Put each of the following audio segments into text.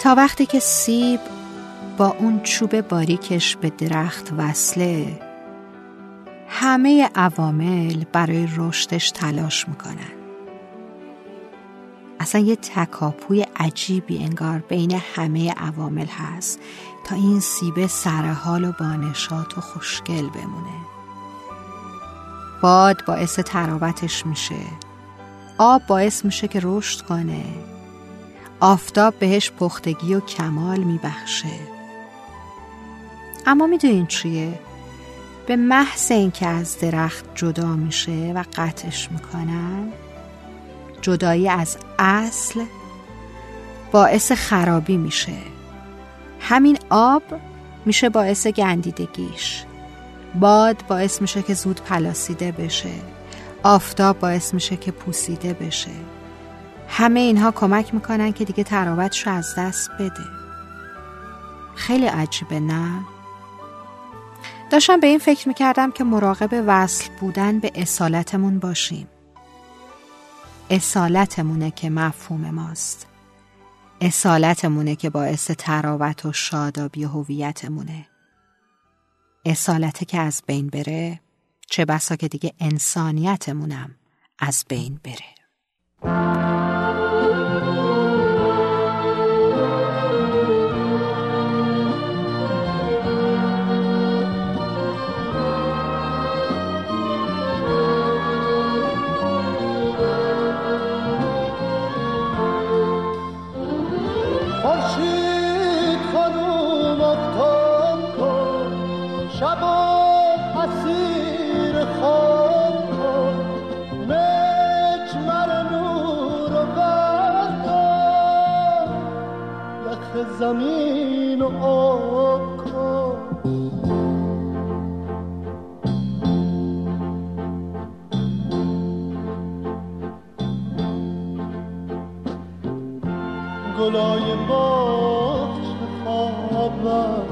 تا وقتی که سیب با اون چوب باریکش به درخت وصله همه عوامل برای رشدش تلاش می‌کنن. اصلا یه تکاپوی عجیبی انگار بین همه عوامل هست تا این سیبه سرحال و بانشات و خوشگل بمونه. باد باعث تراوتش میشه. آب باعث میشه که رشد کنه. آفتاب بهش پختگی و کمال میبخشه. اما می‌دونین چیه؟ به محض اینکه از درخت جدا میشه و قطعش می‌کنن جدایی از اصل باعث خرابی میشه. همین آب میشه باعث گندیدگیش. باد باعث میشه که زود پلاسیده بشه. آفتاب باعث میشه که پوسیده بشه. همه اینها کمک می‌کنن که دیگه تراوتش رو از دست بده. خیلی عجیبه نه؟ داشتم به این فکر می‌کردم که مراقب وصل بودن به اصالتمون باشیم. اصالتمونه که مفهوم ماست. اصالتمونه که باعث تراوت و شادابی هویتمونه. اصالته که از بین بره چه بسا که دیگه انسانیتمونم از بین بره. زمین و آب کن. گلای باغ چه خوابم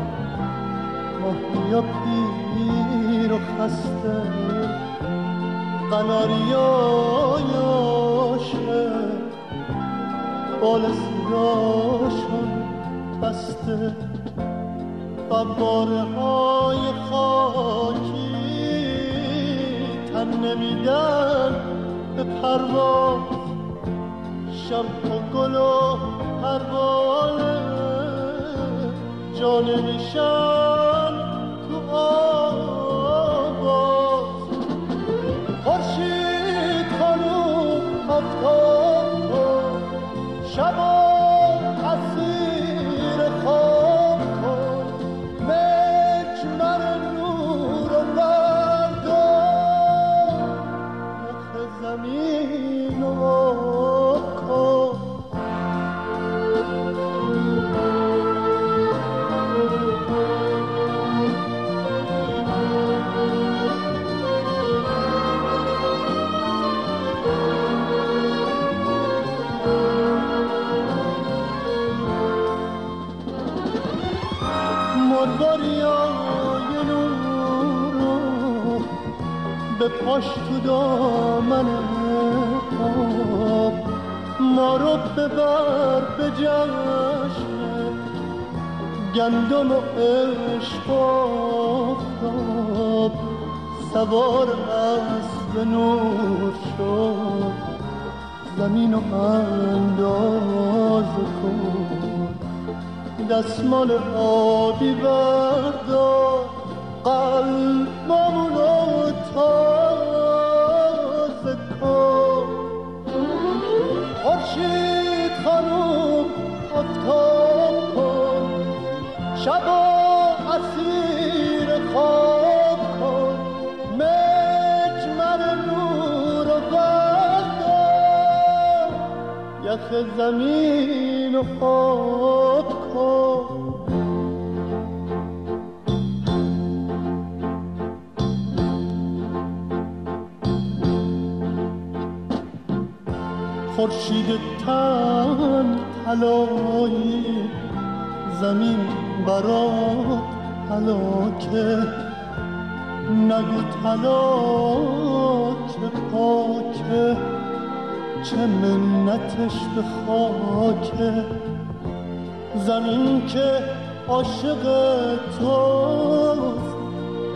ماهیا پیر و خسته. قناریایاشه بال سیاشون بسته قباره های خاکی تن نمیدن به پرواز شم و گل و پروانه جا نمیشن تو آواز. خورشید خانوم افتاد به پاش تو دامن آب ما رو ببر به جشن گندم و عشق آفتاب سوار به نور شد زمین و انداز کن. دستمال آبی بردار قلبمون رو تازه شبا اسیر خواب کن. مجمر نور و بردار یخ زمین و خواب خورشید تن طلایی زمین برات حلاکه نگو طلا که پاکه. چه منتش به خاکه. زمین که عاشق توست.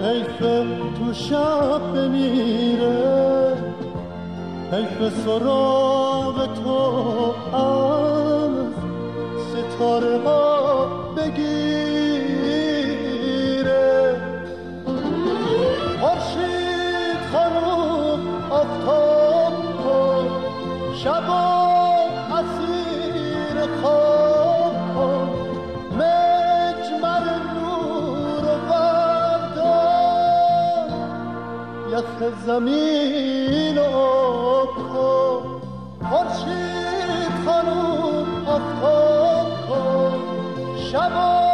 حیف تو شب بمیره. حیف سراغ تو از ستاره ها زمین و کن. خورشید خانوم آفتاب chamou.